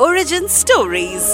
Origin stories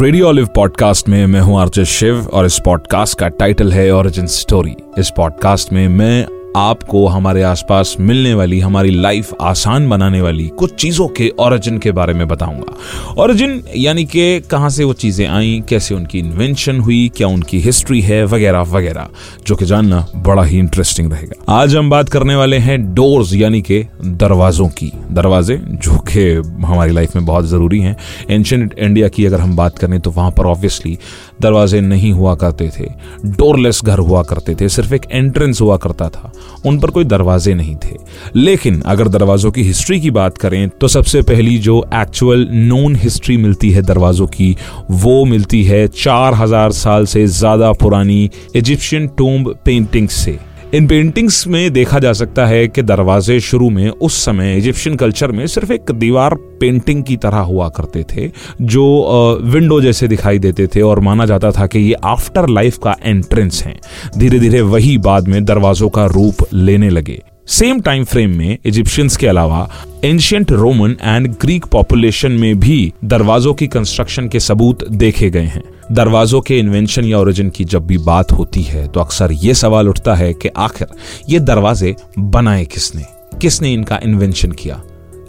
radio olive podcast में मैं हूँ आरजे शिव और इस पॉडकास्ट का टाइटल है ओरिजिन स्टोरी इस पॉडकास्ट में मैं आपको, हमारे आसपास मिलने वाली, हमारी लाइफ आसान बनाने वाली कुछ चीज़ों के ओरिजिन के बारे में बताऊँगा। ओरिजिन यानी कि कहाँ से वो चीज़ें आई, कैसे उनकी इन्वेंशन हुई, क्या उनकी हिस्ट्री है, वगैरह वगैरह, जो कि जानना बड़ा ही इंटरेस्टिंग रहेगा। आज हम बात करने वाले हैं डोर्स यानी कि दरवाजों की। दरवाजे, जो कि हमारी लाइफ में बहुत ज़रूरी हैं। एंशियंट इंडिया की अगर हम बात करें तो वहाँ पर ऑब्वियसली दरवाजे नहीं हुआ करते थे। डोरलेस घर हुआ करते थे। सिर्फ़ एक एंट्रेंस हुआ करता था। उन पर कोई दरवाजे नहीं थे। लेकिन अगर दरवाजों की हिस्ट्री की बात करें तो सबसे पहली जो एक्चुअल नोन हिस्ट्री मिलती है दरवाजों की, वो मिलती है चार हज़ार साल से ज़्यादा पुरानी इजिप्शियन टूम्ब पेंटिंग से। इन पेंटिंग्स में देखा जा सकता है कि दरवाजे शुरू में, उस समय इजिप्शियन कल्चर में सिर्फ़ एक दीवार पेंटिंग की तरह हुआ करते थे, जो विंडो जैसे दिखाई देते थे और माना जाता था कि ये आफ्टर लाइफ का एंट्रेंस है। धीरे धीरे वही बाद में दरवाजों का रूप लेने लगे। सेम टाइम फ्रेम में इजिप्शियंस के अलावा ancient Roman and Greek population में भी दरवाजों की कंस्ट्रक्शन के सबूत देखे गए हैं। दरवाजों के इन्वेंशन या ओरिजिन की जब भी बात होती है तो अक्सर ये सवाल उठता है कि आखिर ये दरवाजे बनाए किसने? किसने इनका इन्वेंशन किया?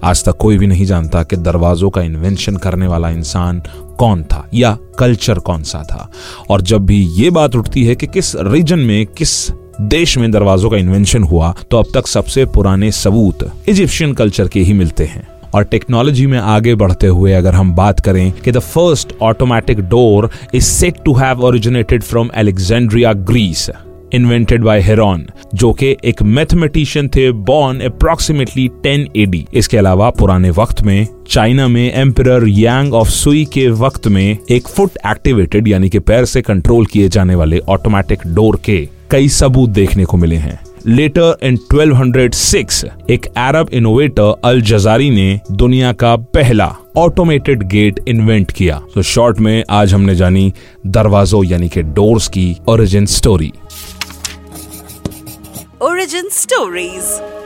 आज तक कोई भी नहीं जानता कि दरवाजों का इन्वेंशन करने वाला इंसान कौन था या कल्चर कौन सा था। और जब भी ये बात उठती है कि किस रीजन में, किस देश में दरवाजों का इन्वेंशन हुआ तो अब तक सबसे पुराने सबूत इजिप्शियन कल्चर के ही मिलते हैं। और टेक्नोलॉजी में आगे बढ़ते हुए अगर हम बात करें कि the first automatic door is set to have originated from Alexandria Greece invented by Heron जो कि एक मैथमेटिशियन थे बॉर्न अप्रोक्सीमेटली 10 एडी इसके अलावा पुराने वक्त में चाइना में एम्पर यांग ऑफ़ सुई के वक्त में एक फुट एक्टिवेटेड यानी कि पैर से कंट्रोल किए जाने वाले ऑटोमेटिक डोर के कई सबूत देखने को मिले हैं। लेटर इन 1206 एक अरब इनोवेटर अल जजारी ने दुनिया का पहला ऑटोमेटेड गेट इन्वेंट किया तो शॉर्ट में आज हमने जानी दरवाजों यानी के डोर्स की ओरिजिन स्टोरी ओरिजिन Stories.